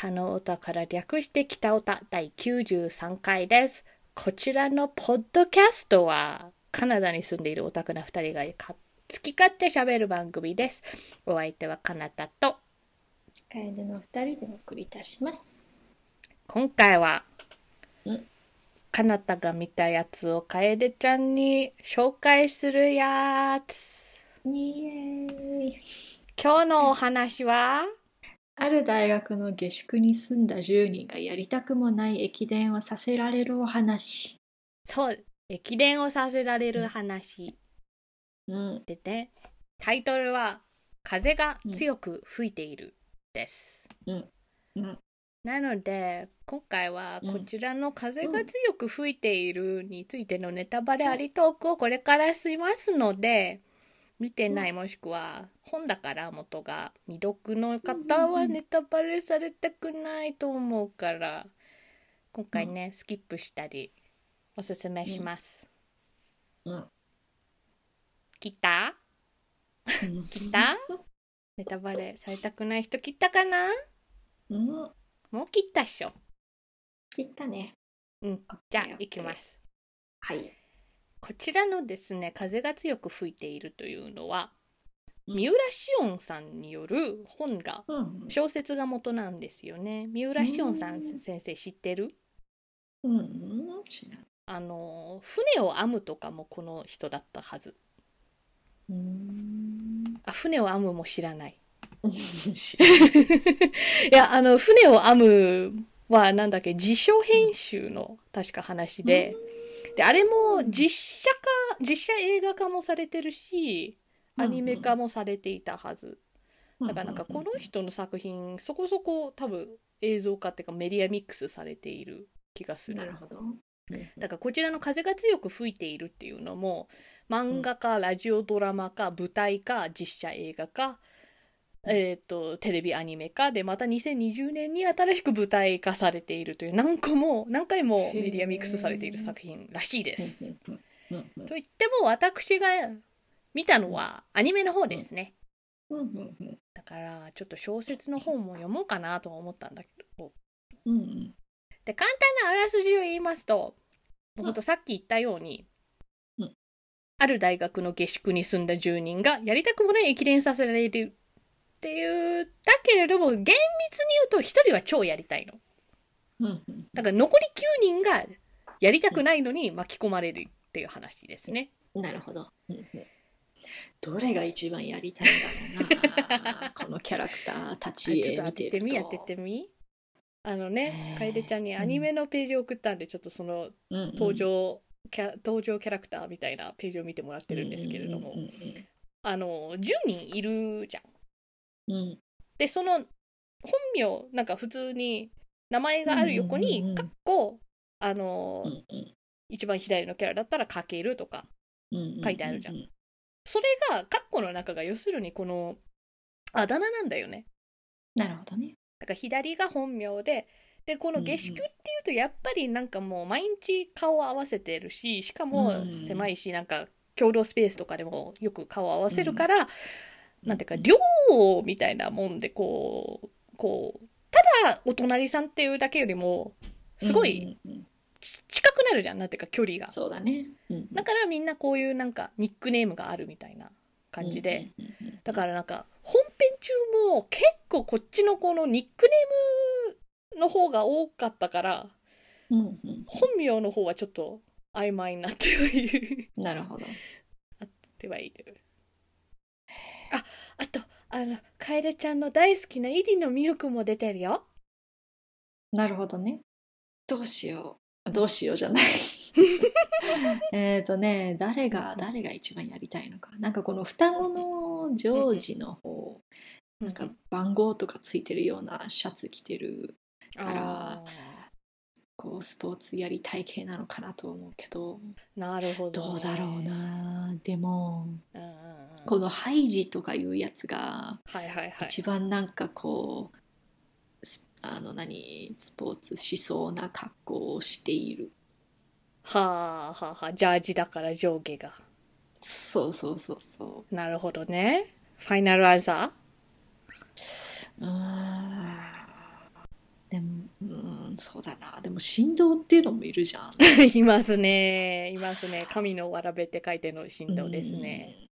北の歌から略して北歌第93回です。こちらのポッドキャストはカナダに住んでいるオタクな2人がか好き勝手喋る番組です。お相手はカナダと楓の二人でお送りいたします。今回はうんカナダが見たやつを楓ちゃんに紹介するやつ。イエーイ今日のお話はある大学の下宿に住んだ10人がやりたくもない駅伝をさせられるお話。そう、駅伝をさせられる話。うん。でねタイトルは「風が強く吹いている」です。うん。うん。なので今回はこちらの「風が強く吹いている」についてのネタバレありトークをこれからしますので見てないもしくは本だから元が未読の方はネタバレされたくないと思うから今回ねスキップしたりおすすめします。うん。来た？来た？ネタバレされたくない人切ったかな？うん。もう切ったっしょ。切ったね。うん。じゃあ行きます。はい。こちらのですね、風が強く吹いているというのは、うん三浦紫音さんによる本が、うん。小説が元なんですよね。三浦紫音さんうん先生知ってる？うん。知らん。あの、船を編むとかもこの人だったはず。うん。あ、船を編むも知らない。いや、あの、船を編むはなんだっけ、辞書編集の確か話で、で、あれも実写化、実写映画化もされてるし、アニメ化もされていたはず。だからなんかこの人の作品、そこそこ多分映像化っていうかメディアミックスされている気がする。なるほど。だからこちらの風が強く吹いているっていうのも、漫画かラジオドラマか舞台か実写映画か、えっ、と、テレビアニメ化で、また2020年に新しく舞台化されているという何個も、何回もメディアミックスされている作品らしいです。と言っても私が見たのはアニメの方ですね。だからちょっと小説の本も読もうかなとは思ったんだけど。うん。で、簡単なあらすじを言いますと、うんほんとさっき言ったように、うんある大学の下宿に住んだ住人がやりたくもない駅伝させられるっていう、だけれども厳密に言うと一人は超やりたいの。うん。だから残り9人がやりたくないのに巻き込まれるっていう話ですね。なるほど。うんどれが一番やりたいんだろうな このキャラクターたあちちょっと当見てるとててみ当ててみあのね楓ちゃんにアニメのページを送ったんでちょっとそのうんうん登場、キャ登場キャラクターみたいなページを見てもらってるんですけれども、あの10人いるじゃん。うん。うんでその本名なんか普通に名前がある横うんうんうんうん。にかっこあの、うんうん。一番左のキャラだったらかけるとかうんうん書いてあるじゃん。それがカッコの中が要するにこのあだ名なんだよね。なるほどね。だから左が本名ででこの下宿っていうとやっぱりなんかもう毎日顔を合わせてるししかもうん狭いしなんか共同スペースとかでもよく顔を合わせるから、なんていうかうん寮みたいなもんでこうこうただお隣さんっていうだけよりもすごい近くなるじゃんなんていうか距離が。そうだね。うんだからみんなこういうなんかニックネームがあるみたいな感じで。だからなんか本編中も結構こっちのこのニックネームの方が多かったから本名の方はちょっと曖昧になってはいるなるほど。ってはいるああとあの楓ちゃんの大好きなイディのミルクも出てるよなるほどね。どうしよう。どうしようじゃない。えっとね、誰が、誰が一番やりたいのか。なんかこの双子のジョージの方、なんか番号とかついてるようなシャツ着てる、あこうスポーツやりたい系なのかなと思うけど、ーなるほどね、どうだろうな。でも、うんうんうん。このハイジとかいうやつが、はいはいはい。一番なんかこうスあの何スポーツしそうな格好をしている。はあはあはあジャージだから上下が。そうそうそうそなるほどね。ファイナルアンサううーんそうだな。でも振動っていうのもいるじゃん。いますねいますね神のわらべって書いての振動ですね。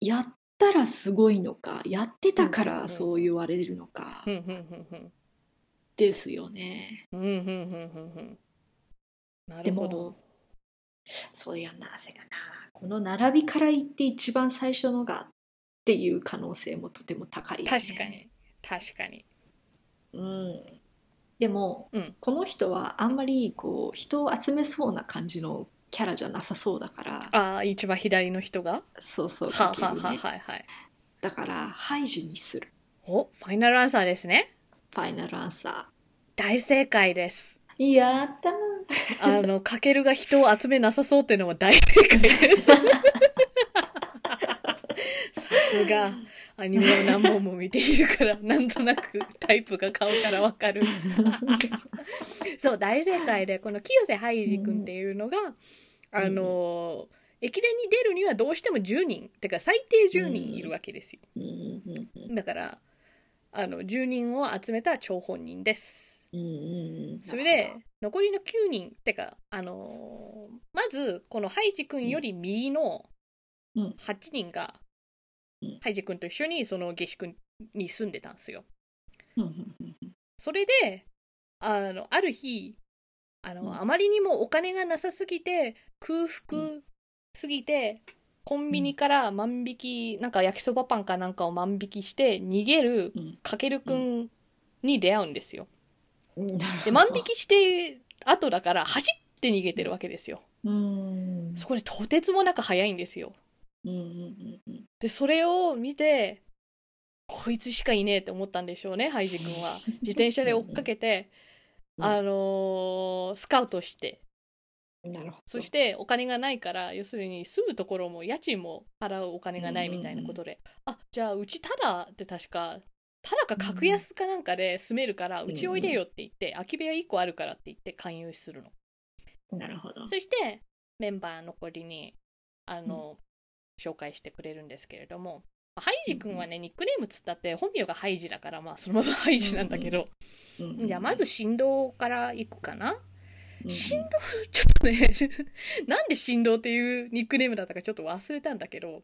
うん。やったらすごいのか、やってたからそう言われるのかですよね。でるほども、そうやな、せやな。この並びから言って一番最初のがっていう可能性もとても高いよね。確かに確かにうん、でも、うん。この人はあんまりこう人を集めそうな感じのキャラじゃなさそうだから。ああ一番左の人が？そうそうはあ、はあはあはいはい。だからハイジにする。おファイナルアンサーですね。ファイナルアンサ大正解です。ーやったー。あのかけるが人を集めなさそうっていうのは大正解です。さすがアニメを何本も見ているから なんとなくタイプが顔からわかる。そう大正解でこの清瀬ハイジ君っていうのが、あの駅伝に出るにはどうしても10人てか最低10人いるわけですよ、だからあの10人を集めた張本人です。それで残りの9人てかあのーまずこのハイジ君より右のうん。8人が、うんハイジ君と一緒にその下宿に住んでたんですよ。それであのある日あの、うん。あまりにもお金がなさすぎて空腹すぎて、コンビニから万引きなんか焼きそばパンかなんかを万引きして逃げるうん。かけるくんに出会うんですよ。で万引きして後だから走って逃げてるわけですよ。うん。そこでとてつもなく速いんですよ。うんうんうんうん。でそれを見てこいつしかいねえって思ったんでしょうねハイジ君は。自転車で追っかけて、うんあのースカウトして。なるほど。そしてお金がないから要するに住むところも家賃も払うお金がないみたいなことで、あじゃあうちただって確かただか格安かなんかで住めるから、んうちおいでよって言って空き部屋1個あるからって言って勧誘するの。なるほど。そしてメンバー残りにあの、紹介してくれるんですけれどもハイジ君はねニックネームつったって本名がハイジだからまあそのままハイジなんだけど、じゃあまず振動からいくかな、うん振動ちょっとね なんで振動っていうニックネームだったかちょっと忘れたんだけど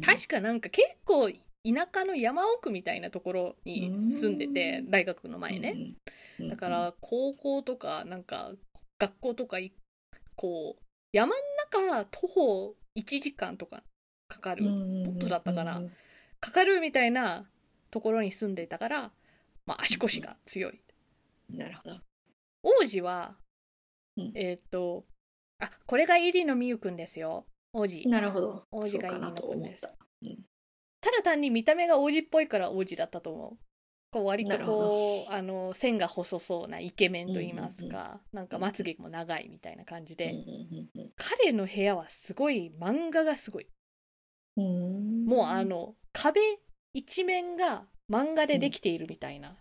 確かなんか結構田舎の山奥みたいなところに住んでてうん。大学の前ね、だから高校とかなんか学校とかいこう山の中徒歩1時間とかかかる、ももっとだったかなかかるみたいなところに住んでいたから、まあ、足腰が強い。なるほど。王子は、うん。えーっとあこれが入野美優くんですよ。王子。なるほど。王子がいいそうかなとのくんです思った。ただ単に見た目が王子っぽいから王子だったと思うこう割とこうあの線が細そうなイケメンと言いますか、なんかまつげも長いみたいな感じで、うんうんうん彼の部屋はすごい漫画がすごい。うん。もうあの壁一面が漫画でできているみたいな、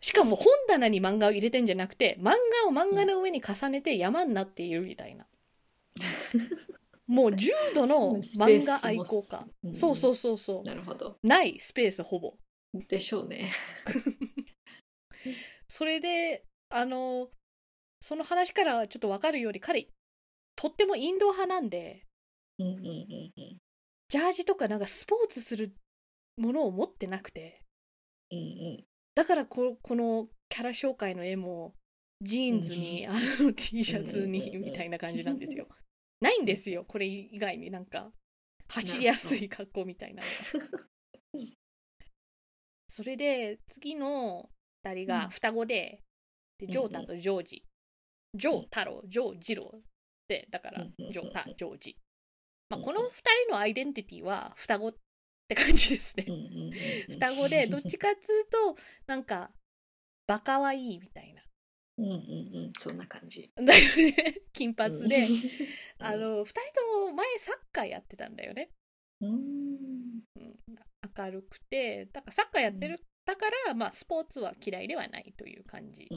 しかも本棚に漫画を入れてんじゃなくて漫画を漫画の上に重ねて山になっているみたいな、もう重度の 漫画愛好家、うん。そうそうそうそう。なるほど。ないスペースほぼでしょうね。それであのその話からちょっと分かるように彼とってもインド派なんでうんうんうんうん。ジャージとかなんかスポーツするものを持ってなくてうんうんだからここのキャラ紹介の絵もジーンズにあの T シャツにうん。みたいな感じなんですよ。ないんですよこれ以外に。なんか走りやすい格好みたいなのが。それで次の2人が双子で,、でジョータとジョージ。ジョー太郎ジョージローでだからジョータジョージ。まあ、うん。この2人のアイデンティティは双子って感じですね。双子でどっちかっつうとなんかバカはいいみたいな。うんうんうん。そんな感じ。だよね。金髪で、うん。あの2人とも前サッカーやってたんだよね、うんうん、明るくてだからサッカーやってるだから、まあ、スポーツは嫌いではないという感じ。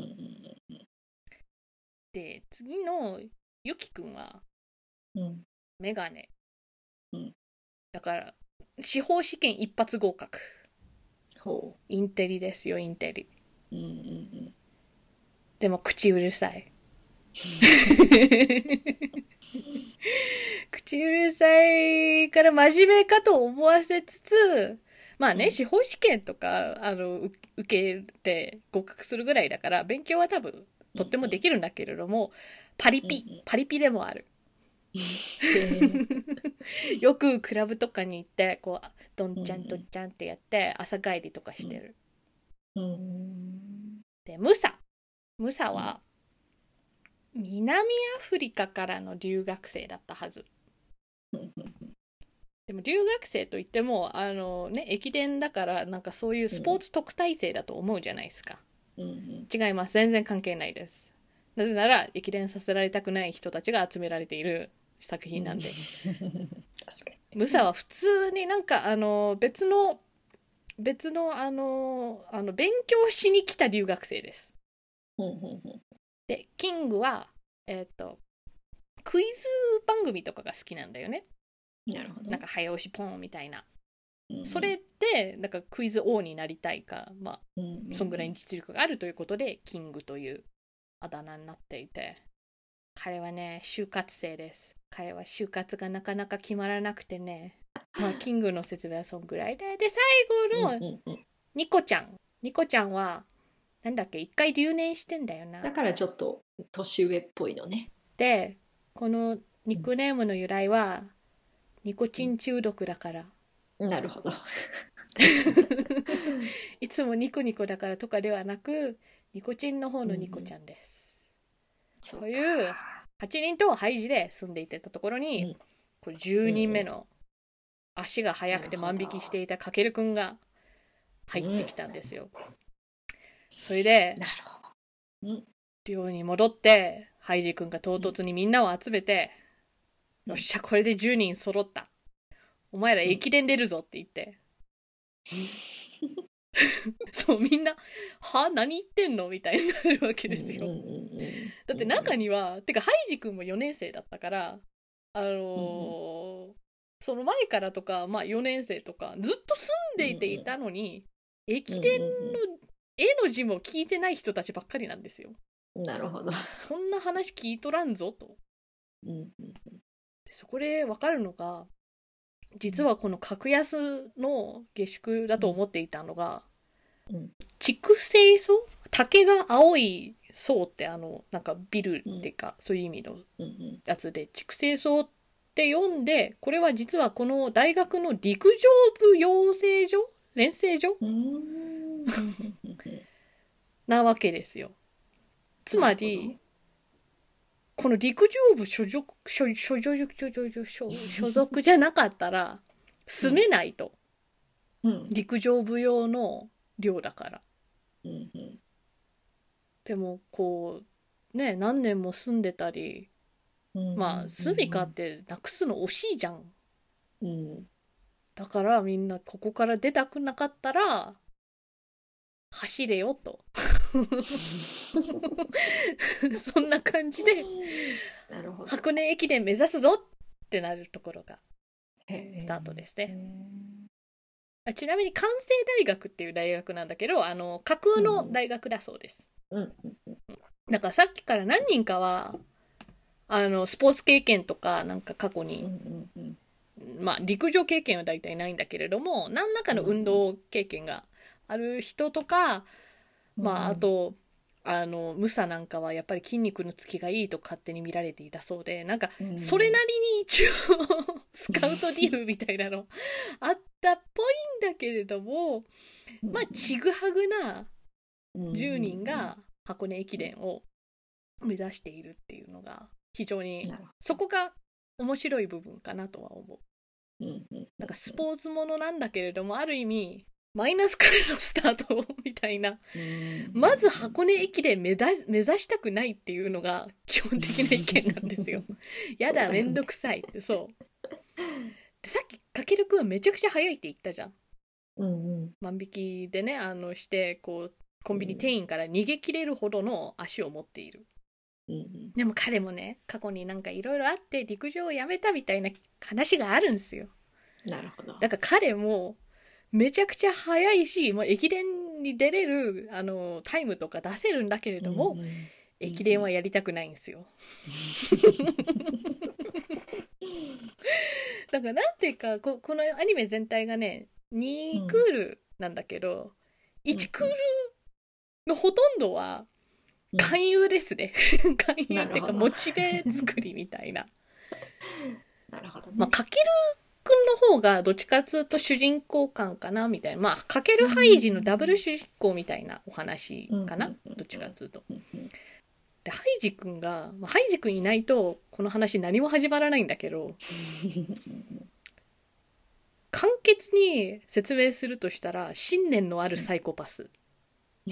で次のゆきくんはうん。メガネ、うん。だから司法試験一発合格。ほインテリですよインテリ。ううんうん。でも口うるさい。口うるさいから真面目かと思わせつつ、まあね、うん。司法試験とか、あの、う受けて合格するぐらいだから、勉強は多分、とってもできるんだけれども、パリピ、パリピでもある。よくクラブとかに行って、こう、どんちゃんどんちゃんってやって、朝帰りとかしてる。うん。で、ムサ。ムサは、南アフリカからの留学生だったはず。でも留学生といっても、あのね、駅伝だから、なんかそういうスポーツ特待生だと思うじゃないですか。うん違います。全然関係ないです。なぜなら、駅伝させられたくない人たちが集められている作品なんで。確かにムサは普通になんか、あの、別の、別の、あの、あの、勉強しに来た留学生です。うんうんうんで、キングは、えっ、と、クイズ番組とかが好きなんだよね。なるほどなんか早押しポンみたいな。うんそれで、なんかクイズ王になりたいか、まうんあ、そんぐらいに実力があるということで、キングというあだ名になっていて、彼はね、就活生です。彼は就活がなかなか決まらなくてね、まあ、キングの説明はそんぐらいで、で、最後のニコちゃん。ニコちゃんは、なんだっけ、一回留年してんだよな。だからちょっと年上っぽいのねでこのニックネームの由来は、ニコチン中毒だから。なるほど。いつもニコニコだからとかではなくニコチンの方のニコちゃんです、そそういう8人とハイジで住んでいてたところに、うん。これ10人目の足が速くて万引きしていたかけるくんが入ってきたんですよ、それでなるほど。うん。寮に戻ってハイジ君が唐突にみんなを集めて、うんよっしゃこれで10人揃った。お前ら駅伝出るぞって言って、そうみんな「は何言ってんの?」みたいになるわけですよ、だって中には、てかハイジ君も4年生だったからあのーその前からとか、まあ、4年生とかずっと住んでいていたのに、駅伝の絵の字も聞いてない人たちばっかりなんですよ。うんなるほど。そんな話聞いとらんぞと。うんうんでそこで分かるのが実はこの格安の下宿だと思っていたのが、うん。畜生層竹が青い層ってあのなんかビルっていうか、そういう意味のうんうん。やつで畜生層って読んでこれは実はこの大学の陸上部養成所練成所うんうん。なわけですよ。つまりこの陸上部所属所所所所所属じゃなかったら住めないと、うん、陸上部用の寮だから、うんうん、でもこうね何年も住んでたり、うん。まあ住みかってなくすの惜しいじゃん、うん、だからみんなここから出たくなかったら走れよと。そんな感じでなるほど。箱根駅伝目指すぞってなるところがへスタートですへね。ーあちなみに関西大学っていう大学なんだけどあの架空の大学だそうです。うんだからさっきから何人かはあのスポーツ経験とかなんか過去うんに、まあ陸上経験は大体ないんだけれども何らかの運動経験がある人とか、まああとあのムサなんかはやっぱり筋肉のつきがいいと勝手に見られていたそうでなんかうんそれなりに一応スカウトディームみたいなの あったっぽいんだけれどもまあちぐはぐな10人が箱根駅伝を目指しているっていうのが非常にそこが面白い部分かなとは思う。なんかスポーツものなんだけれどもある意味マイナスからのスタートみたいなうんまず箱根駅伝目指目指したくないっていうのが基本的な意見なんですよ。やだめんどくさいってそう。でさっきかけるくんはめちゃくちゃ早いって言ったじゃん。うんうん万引きでねあのしてこうコンビニ店員から逃げ切れるほどの足を持っている。うんうんでも彼もね過去になんかいろいろあって陸上をやめたみたいな話があるんですよ。なるほどだから彼もめちゃくちゃ速いしもう駅伝に出れるあのタイムとか出せるんだけれども、うんうん駅伝はやりたくないんですよ。だからなんていうかここのアニメ全体がね2クールなんだけど、1クールのほとんどは勧誘ですね。勧誘っていうかモチベ作りみたいな。なるほどね。まあ、かけるくんの方がどっちかっつうと主人公感かなみたいな。まあ、かけるハイジのダブル主人公みたいなお話かな、どっちかっつうと。で、ハイジくんが、まあ、ハイジくんいないとこの話何も始まらないんだけど、簡潔に説明するとしたら、信念のあるサイコパス。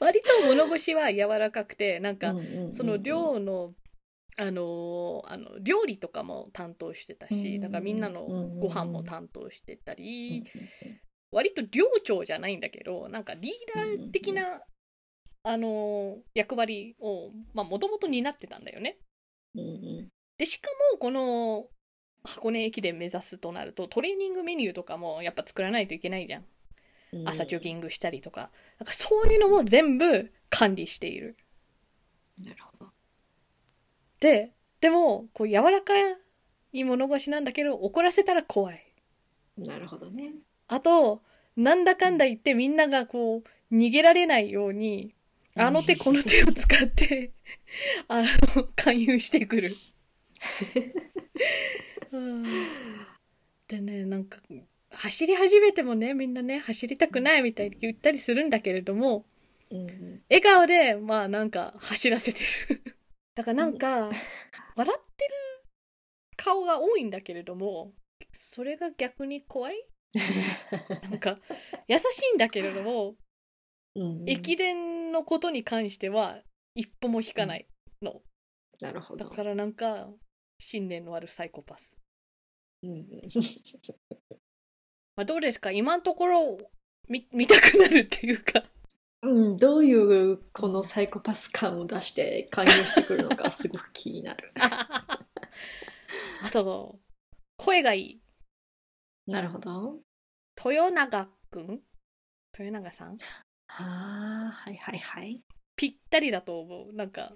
割と物腰は柔らかくて、なんか、その寮の、あのーあの料理とかも担当してたし、だからみんなのご飯も担当してたり、割と寮長じゃないんだけどなんかリーダー的な、あのー役割をもともと担ってたんだよね。でしかもこの箱根駅伝目指すとなるとトレーニングメニューとかもやっぱ作らないといけないじゃん。朝ジョギングしたりとか。なんかそういうのも全部管理している。なるほど。で、でも、こう柔らかい物腰なんだけど、怒らせたら怖い。なるほどね。あと、なんだかんだ言ってみんながこう、逃げられないように、あの手この手を使って、あの、勧誘してくる。うんでね、なんか、走り始めてもね、みんなね、走りたくないみたいに言ったりするんだけれども、うん笑顔で、まあなんか走らせてる。だからなんか、笑ってる顔が多いんだけれども、それが逆に怖い？なんか、優しいんだけれども、うん駅伝のことに関しては一歩も引かないの。なるほど。だからなんか、信念のあるサイコパス。うんうんまあどうですか？今のところ見見たくなるっていうか。うん、どういうこのサイコパス感を出して勧誘してくるのか すごく気になる。あと、声がいい。なるほど。豊永くん？豊永さん？ああ、はいはいはい。ぴったりだと思う。なんか、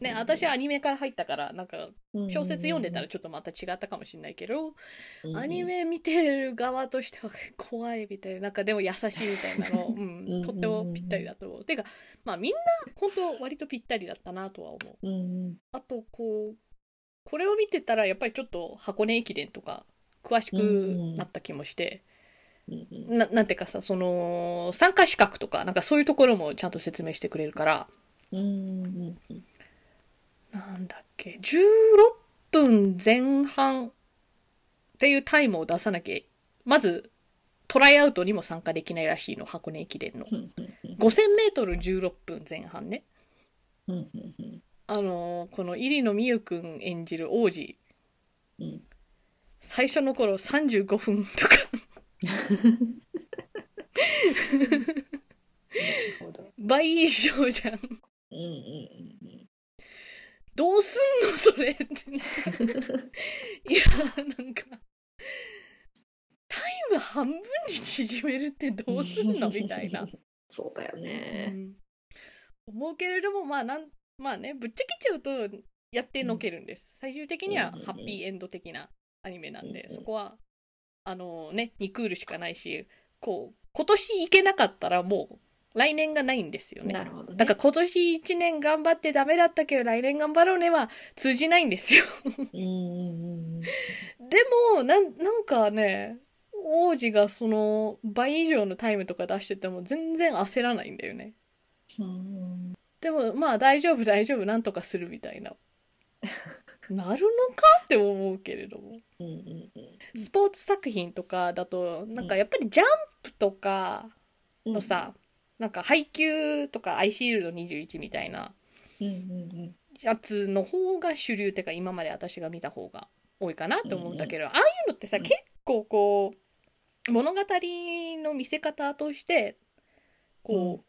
ね、私はアニメから入ったから、なんか、小説読んでたらうちょっとまた違ったかもしれないけど、アニメ見てる側としては怖いみたいな、なんかでも優しいみたいなの、うんうんとってもぴったりだと思う。てか、まあみんな本当割とぴったりだったなとは思う。あと、こう、これを見てたらやっぱりちょっと箱根駅伝とか詳しくなった気もして、ななんていうかさ、その、参加資格とか、なんかそういうところもちゃんと説明してくれるから、うんなんだっけ、16分前半っていうタイムを出さなきゃ、まず、トライアウトにも参加できないらしいの、箱根駅伝の。うんうん5000メートル16分前半ね。あのーこの入野美優くん演じる王子、うん。最初の頃35分とか、ほ ど倍以上じゃん。うんうんうんどうすんのそれって。いや、なんか、タイム半分に縮めるってどうすんのみたいな。そうだようね。ん思うけれども、まあなん、まあね、ぶっちゃけちゃうとやってのけるんです。最終的にはうんうんうんハッピーエンド的なアニメなんで、うんうんそこは、あのね、2クールしかないし、こう、今年行けなかったらもう来年がないんですよね。なるほどね。だから今年1年頑張ってダメだったけど来年頑張ろうねは通じないんですよ。うんうんうん でもなんなんかね王子がその倍以上のタイムとか出してても全然焦らないんだよね。うんでもまあ大丈夫大丈夫なんとかするみたいな。なるのかって思うけれども。うんうんスポーツ作品とかだとなんかやっぱりジャンプとかうんのさ、なんか配給とかアイシールド21みたいなうんうんやつの方が主流っていうか今まで私が見た方が多いかなって思うんだけど、ああいうのってさ、うん。結構こう物語の見せ方としてこう、うん。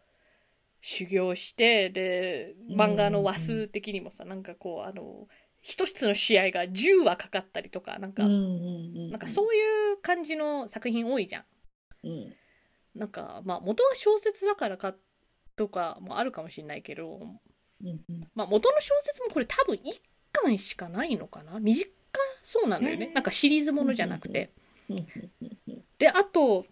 修行してでうん。漫画の話数的にもさなんかこうあの一つの試合が10話かかったりとかなんか、うんうんうんなんかそういう感じの作品多いじゃん。うん。なんかまあ元は小説だからかとかもあるかもしれないけど、うんうん。まあ、元の小説もこれ多分1巻しかないのかな？短そうなんだよね、へー。なんかシリーズものじゃなくて。であと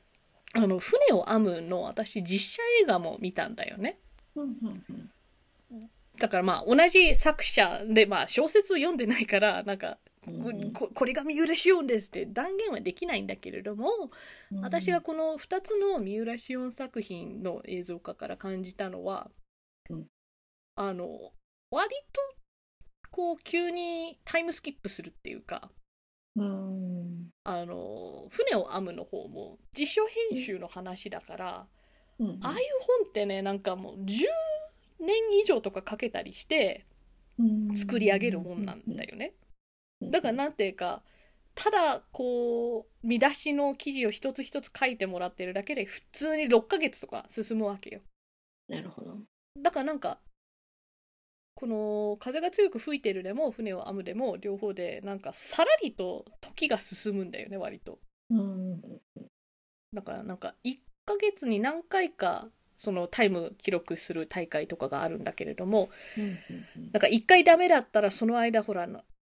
あの船を編むの私実写映画も見たんだよね。うんうんうんだからまあ同じ作者でまあ小説を読んでないからなんかうん。ここれが三浦紫音ですって断言はできないんだけれども、うん。私がこの2つの三浦紫音作品の映像化から感じたのは、うん。あの割とこう急にタイムスキップするっていうかうん。あの船を編むの方も辞書編集の話だから、うん。ああいう本ってねなんかもう10年以上とかかけたりしてうん。作り上げるもんなんだよね。だからなんていうかただこう見出しの記事を一つ一つ書いてもらってるだけで普通に6ヶ月とか進むわけよ。なるほど。だからなんかこの風が強く吹いてるでも船を編むでも両方でなんかさらりと時が進むんだよね割と。うん。だからなんか1ヶ月に何回かそのタイム記録する大会とかがあるんだけれどもなんか1回ダメだったらその間ほら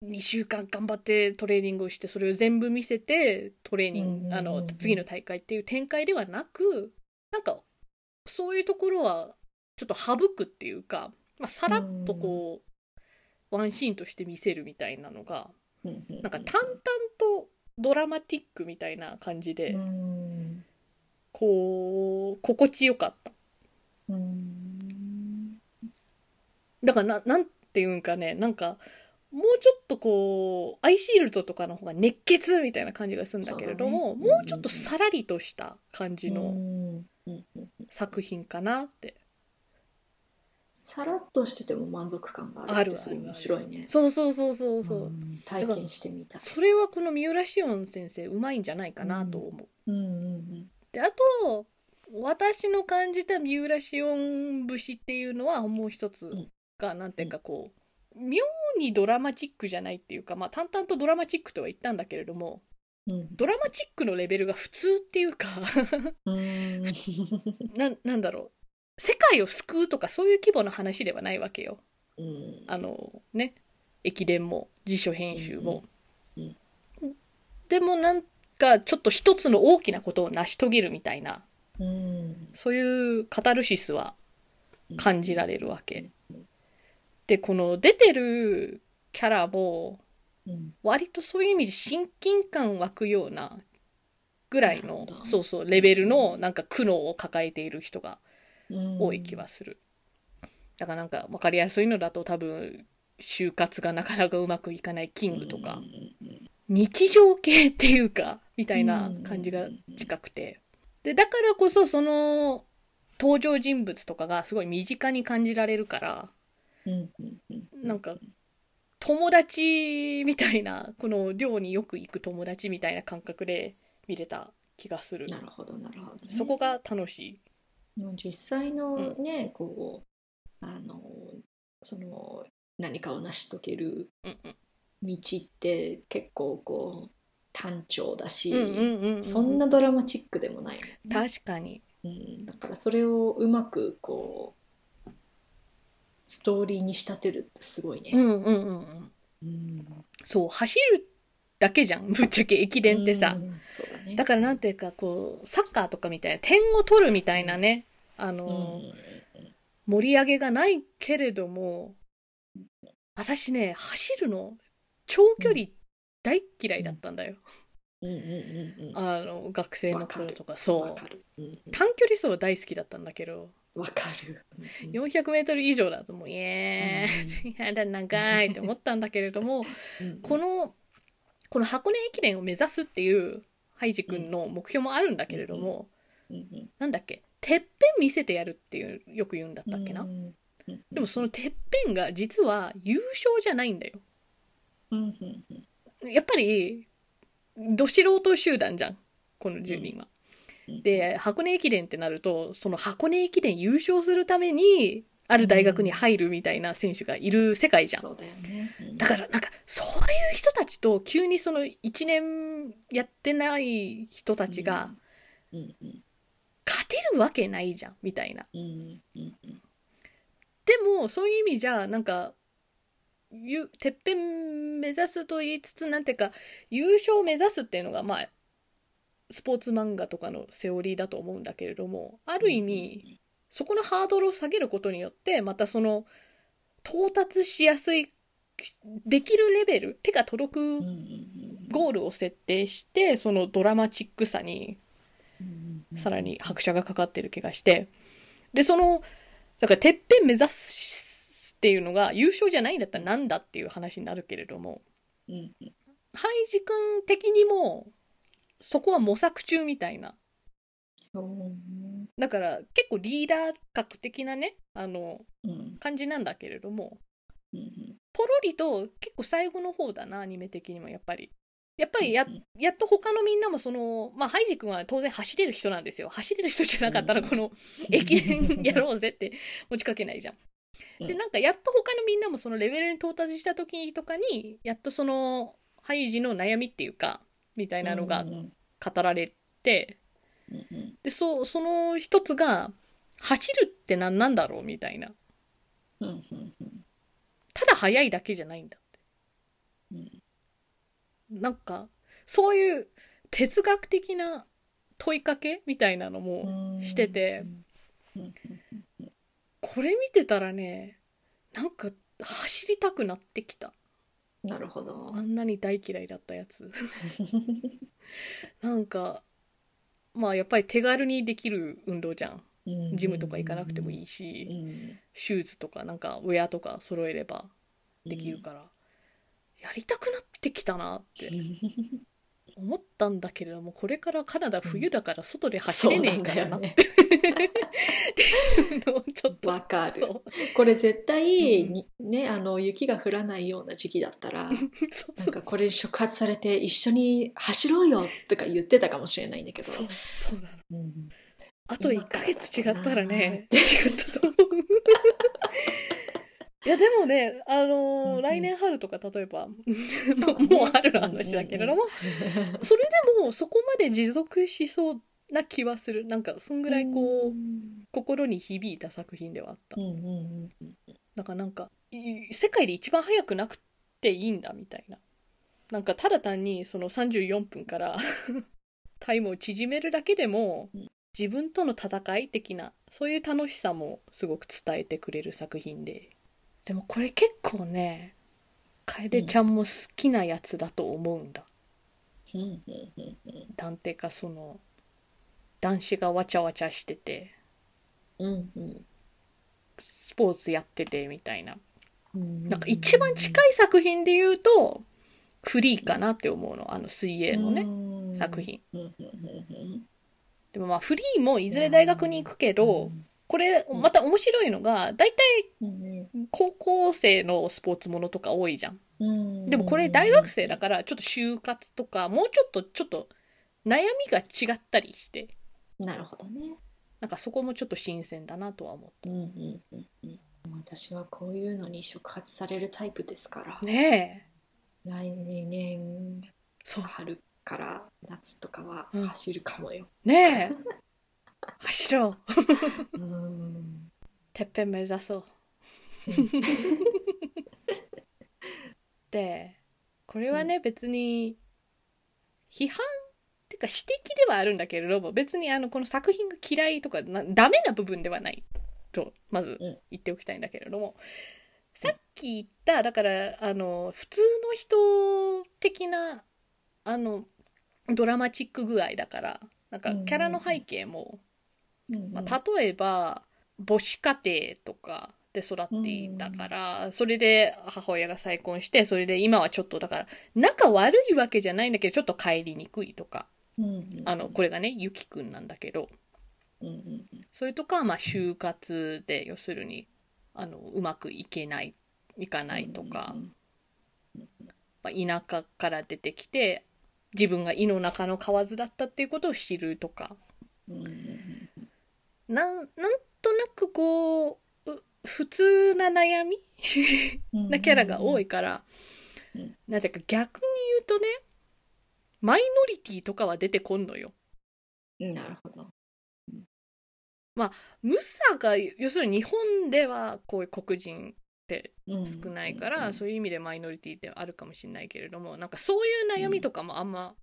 2週間頑張ってトレーニングをしてそれを全部見せてトレーニングあの次の大会っていう展開ではなくなんかそういうところはちょっと省くっていうか、まあ、さらっとこうワンシーンとして見せるみたいなのがなんか淡々とドラマティックみたいな感じでうんこう心地よかった。うんだからななんていうんかねなんかもうちょっとこうアイシールドとかの方が熱血みたいな感じがするんだけれども、ね。もうちょっとさらりとした感じうのんうんうん作品かなって、さらっとしてても満足感があるってすごい面白いね。そうそうそうそうそう、ん体験してみたい。それはこの三浦紫音先生うまいんじゃないかなと思う、うんうんであと私の感じた三浦紫音節っていうのはもう一つん。が、なんていうかこう妙にドラマチックじゃないっていうかまあ淡々とドラマチックとは言ったんだけれどもうん。ドラマチックのレベルが普通っていうかうん。ななんだろう。世界を救うとかそういう規模の話ではないわけよ。うん。あのね。駅伝も辞書編集も、うん。でもなんかちょっと一つの大きなことを成し遂げるみたいなうん。そういうカタルシスは感じられるわけ、でこの出てるキャラもうん。割とそういう意味で親近感湧くようなぐらいのそうそうレベルのなんか苦悩を抱えている人がうん。多い気はする、だからなんか分かりやすいのだと多分就活がなかなかうまくいかないキングとか、日常系っていうかみたいな感じが近くて。でだからこそその登場人物とかがすごい身近に感じられるからうんうんうん。なんか友達みたいなこの寮によく行く友達みたいな感覚で見れた気がする。なるほどなるほどね。そこが楽しい。実際のね、こうあのその何かを成し遂げるうんうん。道って結構こう単調だし、うんうんうんうん。そんなドラマチックでもないね、確かに。うん、だからそれをうまくこうストーリーに仕立てるってすごいね。うんうんうんうん。うん。そう走るだけじゃん ぶっちゃけ駅伝ってさ、うんだね。だからなんていうかこうサッカーとかみたいな点を取るみたいなね。あの、うん。盛り上げがないけれども私ね走るの長距離大っ嫌いだったんだよ、うん。うんうんうんあの学生の頃とか。そう。うんうん。短距離走は大好きだったんだけど。わかる。うん 400m 以上だともう「イエーイやだ長い」って思ったんだけれども うんこのこの箱根駅伝を目指すっていうハイジ君の目標もあるんだけれども、うんうんなんだっけ？てっぺん見せてやるっていうよく言うんだったっけな、うんうんでもそのてっぺんが実は優勝じゃないんだよ。うんうんうんやっぱりど素人集団じゃんこの10人は。うん。で箱根駅伝ってなるとその箱根駅伝優勝するためにある大学に入るみたいな選手がいる世界じゃん。そうだよね。うん。だからなんかそういう人たちと急にその1年やってない人たちがうん。うん。勝てるわけないじゃんみたいな。でもそういう意味じゃなんかゆてっぺん目指すと言いつつなんていうか優勝を目指すっていうのがまあスポーツ漫画とかのセオリーだと思うんだけれどもある意味そこのハードルを下げることによってまたその到達しやすいできるレベル手が届くゴールを設定してそのドラマチックさにさらに拍車がかかってる気がして。でそのだからてっぺん目指すっていうのが優勝じゃないんだったらなんだっていう話になるけれどもうんうんハイジ君的にもそこは模索中みたいな。うんだから結構リーダー格的なねあのうん。感じなんだけれどもうんポロリと結構最後の方だなアニメ的にもやっぱり。やっぱりやうんやっと他のみんなもそのまあハイジ君は当然走れる人なんですよ。走れる人じゃなかったらうん。この駅伝やろうぜって持ちかけないじゃん。でうん。なんかやっと他のみんなもそのレベルに到達した時とかにやっとそのハイジの悩みっていうかみたいなのが語られてでそその一つが走るって何なんだろうみたいな。ただ速いだけじゃないんだって。うん。なんかそういう哲学的な問いかけみたいなのもうんしててこれ見てたらねなんか走りたくなってきた。なるほど。あんなに大嫌いだったやつ。なんかまあやっぱり手軽にできる運動じゃん。ジムとか行かなくてもいいいしうん。シューズとかなんかウェアとか揃えればできるから、やりたくなってきたなって 思ったんだけれどもこれからカナダ冬だから外で走れねえからなって。いうちょっとわかる。これ絶対に、ねあの雪が降らないような時期だったら なんかこれ触発されて一緒に走ろうよとか言ってたかもしれないんだけど。そうそうなの。うん。あと1ヶ月違ったらね今違ったと思ういやでもねあのーうんうん。来年春とか例えば。もう春の話だけれども、それでもそこまで持続しそうな気はする。なんかそんぐらいこう、うん。心に響いた作品ではあった、うんうんうんだからなんかい世界で一番速くなくていいんだみたいな。なんかただ単にその34分から タイムを縮めるだけでもうん。自分との戦い的なそういう楽しさもすごく伝えてくれる作品ででもこれ結構ね楓ちゃんも好きなやつだと思うんだ、なん。ていうかその男子がわちゃわちゃしててうんうん。スポーツやっててみたいな。うん。なんか一番近い作品で言うとフリーかなって思うの。あの水泳のね、ね作品。うん。うん。うん。でもまあフリーもいずれ大学に行くけど、これまた面白いのが大体うん高校生のスポーツものとか多いじゃん。うん。でもこれ大学生だからちょっと就活とかもうちょっとちょっと悩みが違ったりして。なるほどね。なんかそこもちょっと新鮮だなとは思っうんうんうんうん。私はこういうのに触発されるタイプですから。たねえ。来年そう。春から夏とかはうん。走るかもよ。ねえ 走ろう。うん。てっぺん目指そう。でこれはね、別に批判っていうか指摘ではあるんだけれども別にあのこの作品が嫌いとかなダメな部分ではない。とまずうん。言っておきたいんだけれども、さっき言っただからあの普通の人的なあのドラマチック具合だからなんかキャラの背景も、まあ、例えば母子家庭とかで育っていたから、それで母親が再婚してそれで今はちょっとだから仲悪いわけじゃないんだけどちょっと帰りにくいとか。あのこれがねゆきくんなんだけど。うんうんそれとかはまあ就活で要するにあのうまくいけないいかないとか、まあ、田舎から出てきて自分が胃の中の蛙だったっていうことを知るとか。うんうんうんなんなんとなくこうう普通な悩み？なキャラが多いから、うん。なんていうか逆に言うとねマイノリティとかは出てこんのよ。うんなるほど。ムサが要するに日本ではこういう黒人ってうん少ないから、うんそういう意味でマイノリティってあるかもしれないけれどもなんかそういう悩みとかもあんま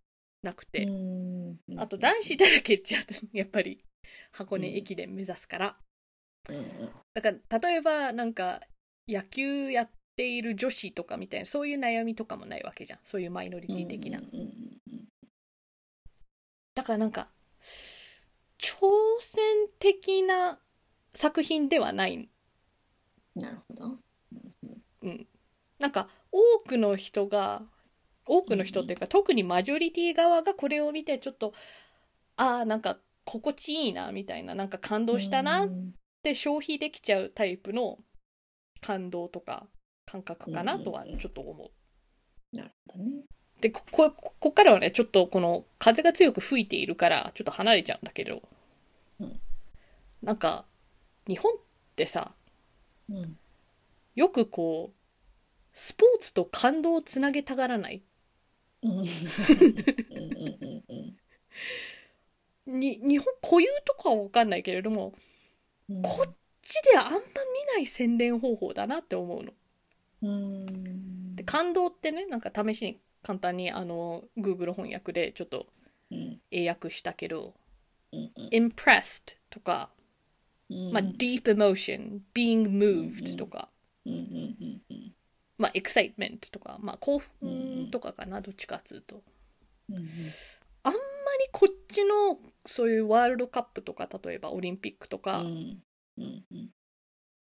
なくて、うん。あと男子だらけじゃやっぱり箱根駅伝目指すから、うんうん。だから例えばなんか野球やっている女子とかみたいなそういう悩みとかもないわけじゃん。そういうマイノリティ的な、だからなんか挑戦的な作品ではない。なるほど。うん、なんか多くの人が多くの人っていうか、特にマジョリティ側がこれを見てちょっとああなんか心地いいなみたいななんか感動したなっうん。て消費できちゃうタイプの感動とか感覚かなとはちょっと思う。なるほどね。でここここからはねちょっとこの風が強く吹いているからちょっと離れちゃうんだけど、うん。なんか日本ってさうん。よくこうスポーツと感動をつなげたがらない？に日本固有とかは分かんないけれどもうん。こっちであんま見ない宣伝方法だなって思うの。うん。で感動ってねなんか試しに簡単にあの Google 翻訳でちょっとうん。英訳したけどうんうん。impressed とか、うん。まあ、deep emotion being moved とか、まあ、excitement とか、まあ、興奮とかかな、どっちかっつうと。あんまりこっちのそういうワールドカップとか例えばオリンピックとか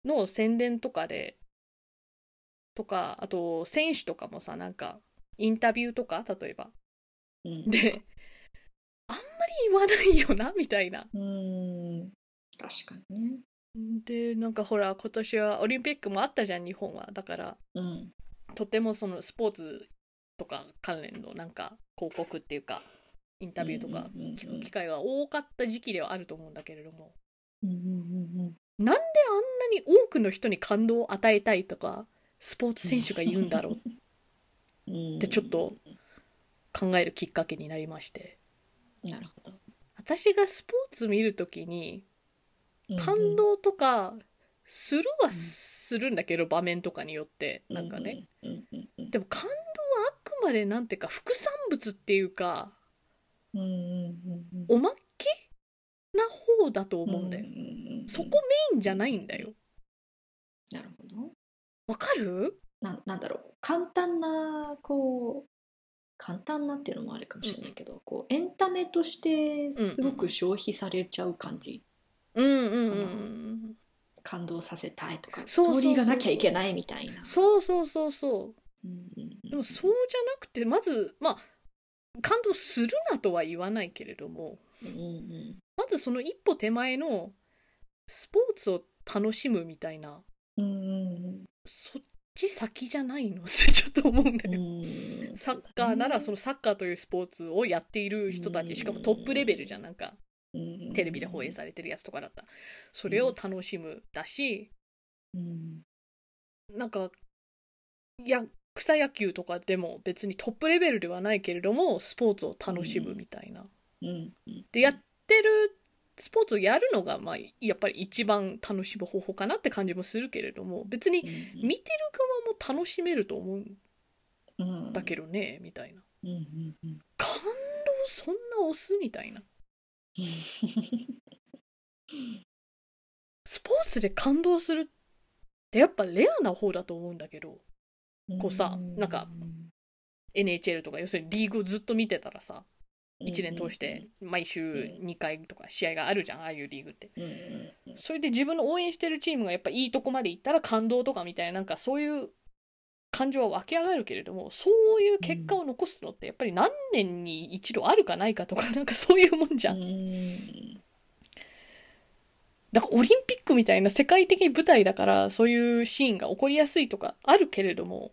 の宣伝とかでとかあと選手とかもさなんかインタビューとか例えば。うん。であんまり言わないよな みたいな。うん。確かにね。でなんかほら今年はオリンピックもあったじゃん日本は。だからうん。とてもそのスポーツとか関連のなんか広告っていうかインタビューとか聞く機会が多かった時期ではあると思うんだけれども。なんであんなに多くの人に感動を与えたいとかスポーツ選手が言うんだろう。ってちょっと考えるきっかけになりまして。なるほど。私がスポーツ見るときに感動とかするはするんだけど場面とかによってなんかね。でも感動はあくまでなんていうか副産物っていうかうんうんうんおまけな方だと思うんだよ、うんうんうんそこメインじゃないんだよ。なるほど。わかる？ななんだろう。簡単なこう簡単なっていうのもあるかもしれないけど、こうエンタメとしてすごく消費されちゃう感じ、うんうんうんうん感動させたいとかストーリーがなきゃいけないみたいな。そうそうそうそう。んうんうんうでもそうじゃなくてまずまあ感動するなとは言わないけれどもうんうん。まずその一歩手前のスポーツを楽しむみたいなうんうんそっち先じゃないのってちょっと思うんだうんよ。うん。サッカーならそのサッカーというスポーツをやっている人たちしかもトップレベルじゃんなんか。テレビで放映されてるやつとかだったら。それを楽しむだしうん。なんかや草野球とかでも別にトップレベルではないけれどもスポーツを楽しむみたいな。でやってるスポーツをやるのがまあやっぱり一番楽しむ方法かなって感じもするけれども別にうん見てる側も楽しめると思うんうんだけどねみたいな。感動そんな押すみたいな。スポーツで感動するってやっぱレアな方だと思うんだけどこうさなんか NHL とか要するにリーグをずっと見てたらさ1年通して毎週2回とか試合があるじゃんああいうリーグって。うんうんうんそれで自分の応援してるチームがやっぱいいとこまで行ったら感動とかみたいななんかそういう感情は湧き上がるけれどもそういう結果を残すのってやっぱり何年に一度あるかないかとかなんかそういうもんじゃん。うん。だからオリンピックみたいな世界的舞台だからそういうシーンが起こりやすいとかあるけれども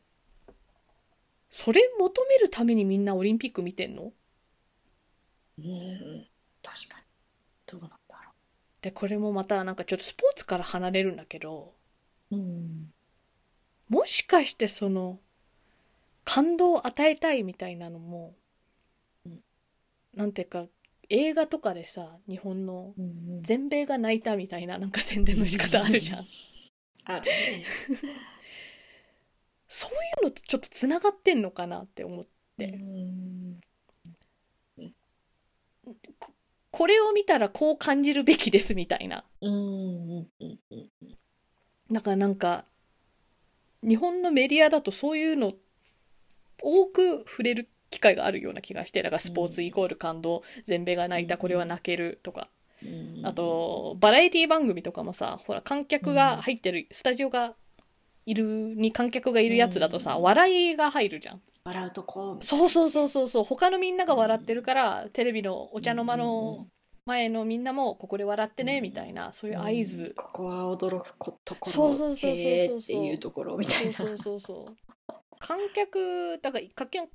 それ求めるためにみんなオリンピック見てんの？うん。確かに。どうなんだろでこれもまたなんかちょっとスポーツから離れるんだけどうん。もしかしてその感動を与えたいみたいなのも、うん。なんていうか映画とかでさ日本のうん全米が泣いたみたいななんか宣伝の仕方あるじゃん。あるね そういうのとちょっとつながってんのかなって思って、うん。これを見たらこう感じるべきですみたいな。だからなんか日本のメディアだとそういうの多く触れる機会があるような気がしてだからスポーツイコール感動全米が泣いたこれは泣けるとか。うん。あとバラエティ番組とかもさほら観客が入ってるスタジオがいるに観客がいるやつだとさうん。笑いが入るじゃん。笑うとこそうそうそうそうそう。他のみんなが笑ってるからテレビのお茶の間の前のみんなもここで笑ってねみたいなそういう合うん。図ここは驚くこところ。そうそうそうそうそうへーっていうところみたいな。そうそうそうそう観客だから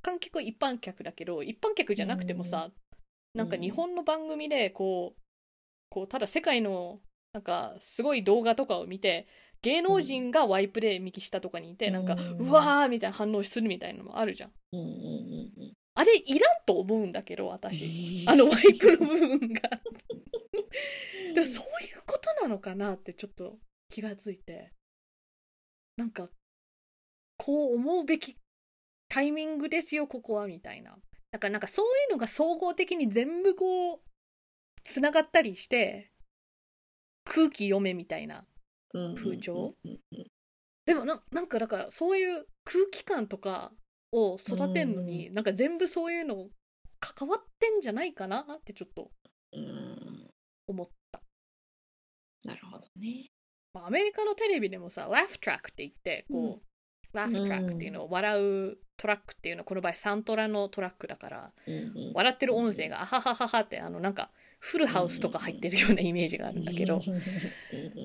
観客は一般客だけど一般客じゃなくてもさ、なんか日本の番組でこうこうただ世界のなんかすごい動画とかを見て芸能人がワイプで右下とかにいて、なんかうんうわーみたいな反応するみたいなのもあるじゃん。うんうんうんあれいらんと思うんだけど私。う んあのワイプの部分が。でもそういうことなのかなってちょっと気がついて。なんかこう思うべきタイミングですよここはみたいな。だからなんかそういうのが総合的に全部こうつながったりして空気読めみたいなうん風潮？でもななんかだからそういう空気感とかを育てんのに、なんか全部そういうの関わってんじゃないかなってちょっとうん。思った。なるほどね。まあアメリカのテレビでもさ、ラフトラックって言って、こう、ラフトラックっていうのを笑うトラックっていうのは、この場合サントラのトラックだから、笑ってる音声がアハハハハって、あの、なんか、フルハウスとか入ってるようなイメージがあるんだけど、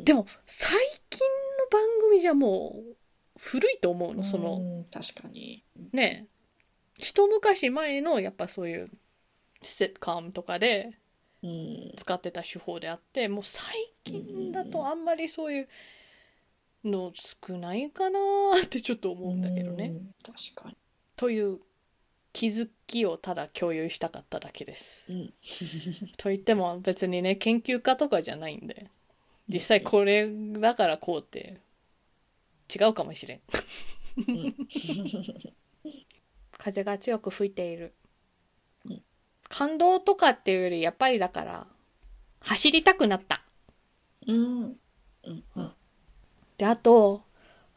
でも、最近の番組じゃもう、古いと思うの、その、うん確かに。ね、一昔前の、やっぱそういう、シットコムとかでうん。使ってた手法であって、もう最近だとあんまりそういうの少ないかなってちょっと思うんだけどね。うん。確かという気づきをただ共有したかっただけです。にと言っても別にね研究家とかじゃないんで実際これだからこうって違うかもしれん。うん風が強く吹いているうん。感動とかっていうよりやっぱりだから走りたくなった。うんうんうんであと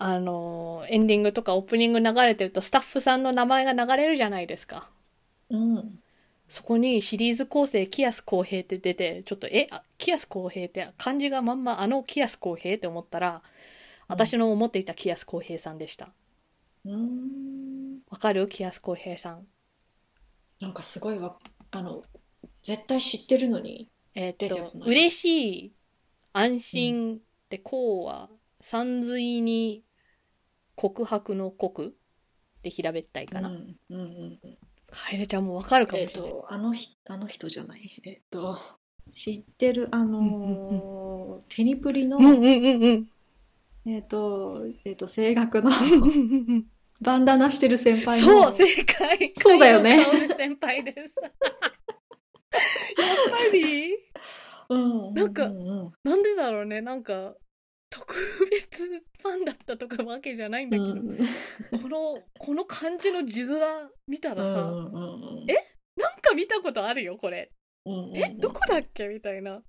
あのエンディングとかオープニング流れてるとスタッフさんの名前が流れるじゃないですか。うんそこにシリーズ構成キアス公平って出て、ちょっと、え、あキアス公平って漢字がまんまあのキアス公平って思ったら、私の思っていたキアス公平さんでした。うんわかる？キアス公平さん。なんかすごいわあの絶対知ってるのにえーっと嬉しい、安心で、こうは、三髄に告白の告で平べったいかな。うんうんうんうんカエルちゃんもわかるかもしれない。とあの人あの人じゃない？えっと知ってるあのーテニプリのうんうんうんうん。えっとえっと声楽のうんうんうんバンダナしてる先輩そう、の正解。そうだよね先輩です。やっぱり？うんなんかうんうんなんでだろうねなんか特別ファンだったとかわけじゃないんだけど、うん。このこの感じの字面見たらさ、うんうんうん。え？なんか見たことあるよこれ。うんうんえ？どこだっけ？みたいな。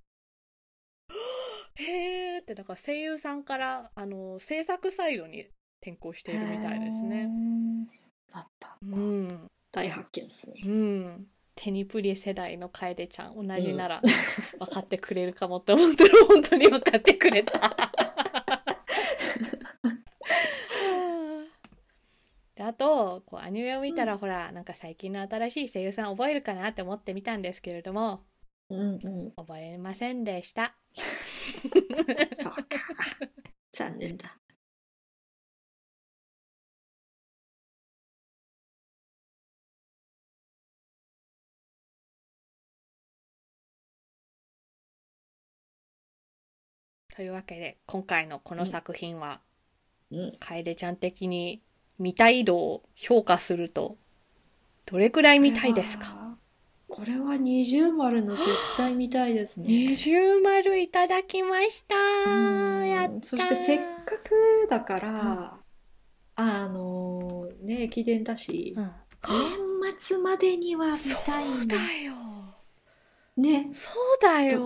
へーってだから声優さんからあの制作サイドに転向しているみたいですへねだったうん。大発見ですね。うんテニプリ世代の楓ちゃん同じなら分かってくれるかもって思ってる本当に分かってくれた。であとこうアニメを見たら、ほらなんか最近の新しい声優さん覚えるかなって思ってみたんですけれどもうんうん。覚えませんでした。そうか。残念だというわけで今回のこの作品はうん。楓ちゃん的に見たい度を評価するとどれくらい見たいですか？これは二重丸の絶対見たいですね。二重丸いただきました。そしてせっかくだから、あのね駅伝だし、うん。年末までには見そうたいだなよ。ね。そうだよ。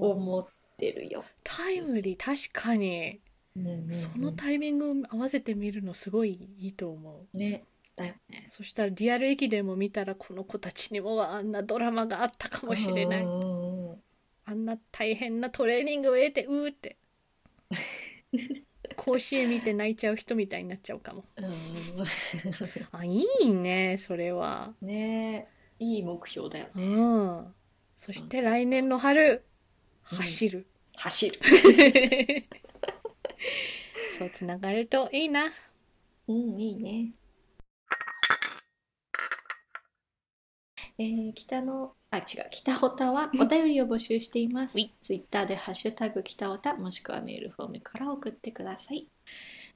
思ってるよ。タイムリー確かに。うん。うんうんそのタイミング合わせてみるのすごいいいと思う。ね。だよね。そしたらリアル駅伝も見たらこの子たちにもあんなドラマがあったかもしれない。あんな大変なトレーニングを得てうーって。甲子園見て泣いちゃう人みたいになっちゃうかも。うん。あいいねそれは。ね。いい目標だようね。ん。そして来年の春走る、走る。そうつながるといいなうん、いいね。えー、北の、あ、違う、北ホタはお便りを募集していますはい。ツイッターでハッシュタグ北ホタもしくはメールフォームから送ってください。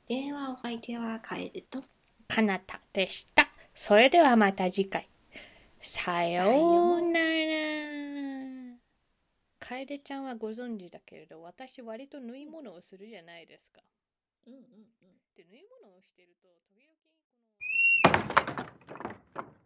では、お相手はカエルと。かなたでしたそれではまた次回さようなら楓ちゃんはご存知だけれど私割と縫い物をするじゃないですかうんうんうん。で縫い物をしてると時々この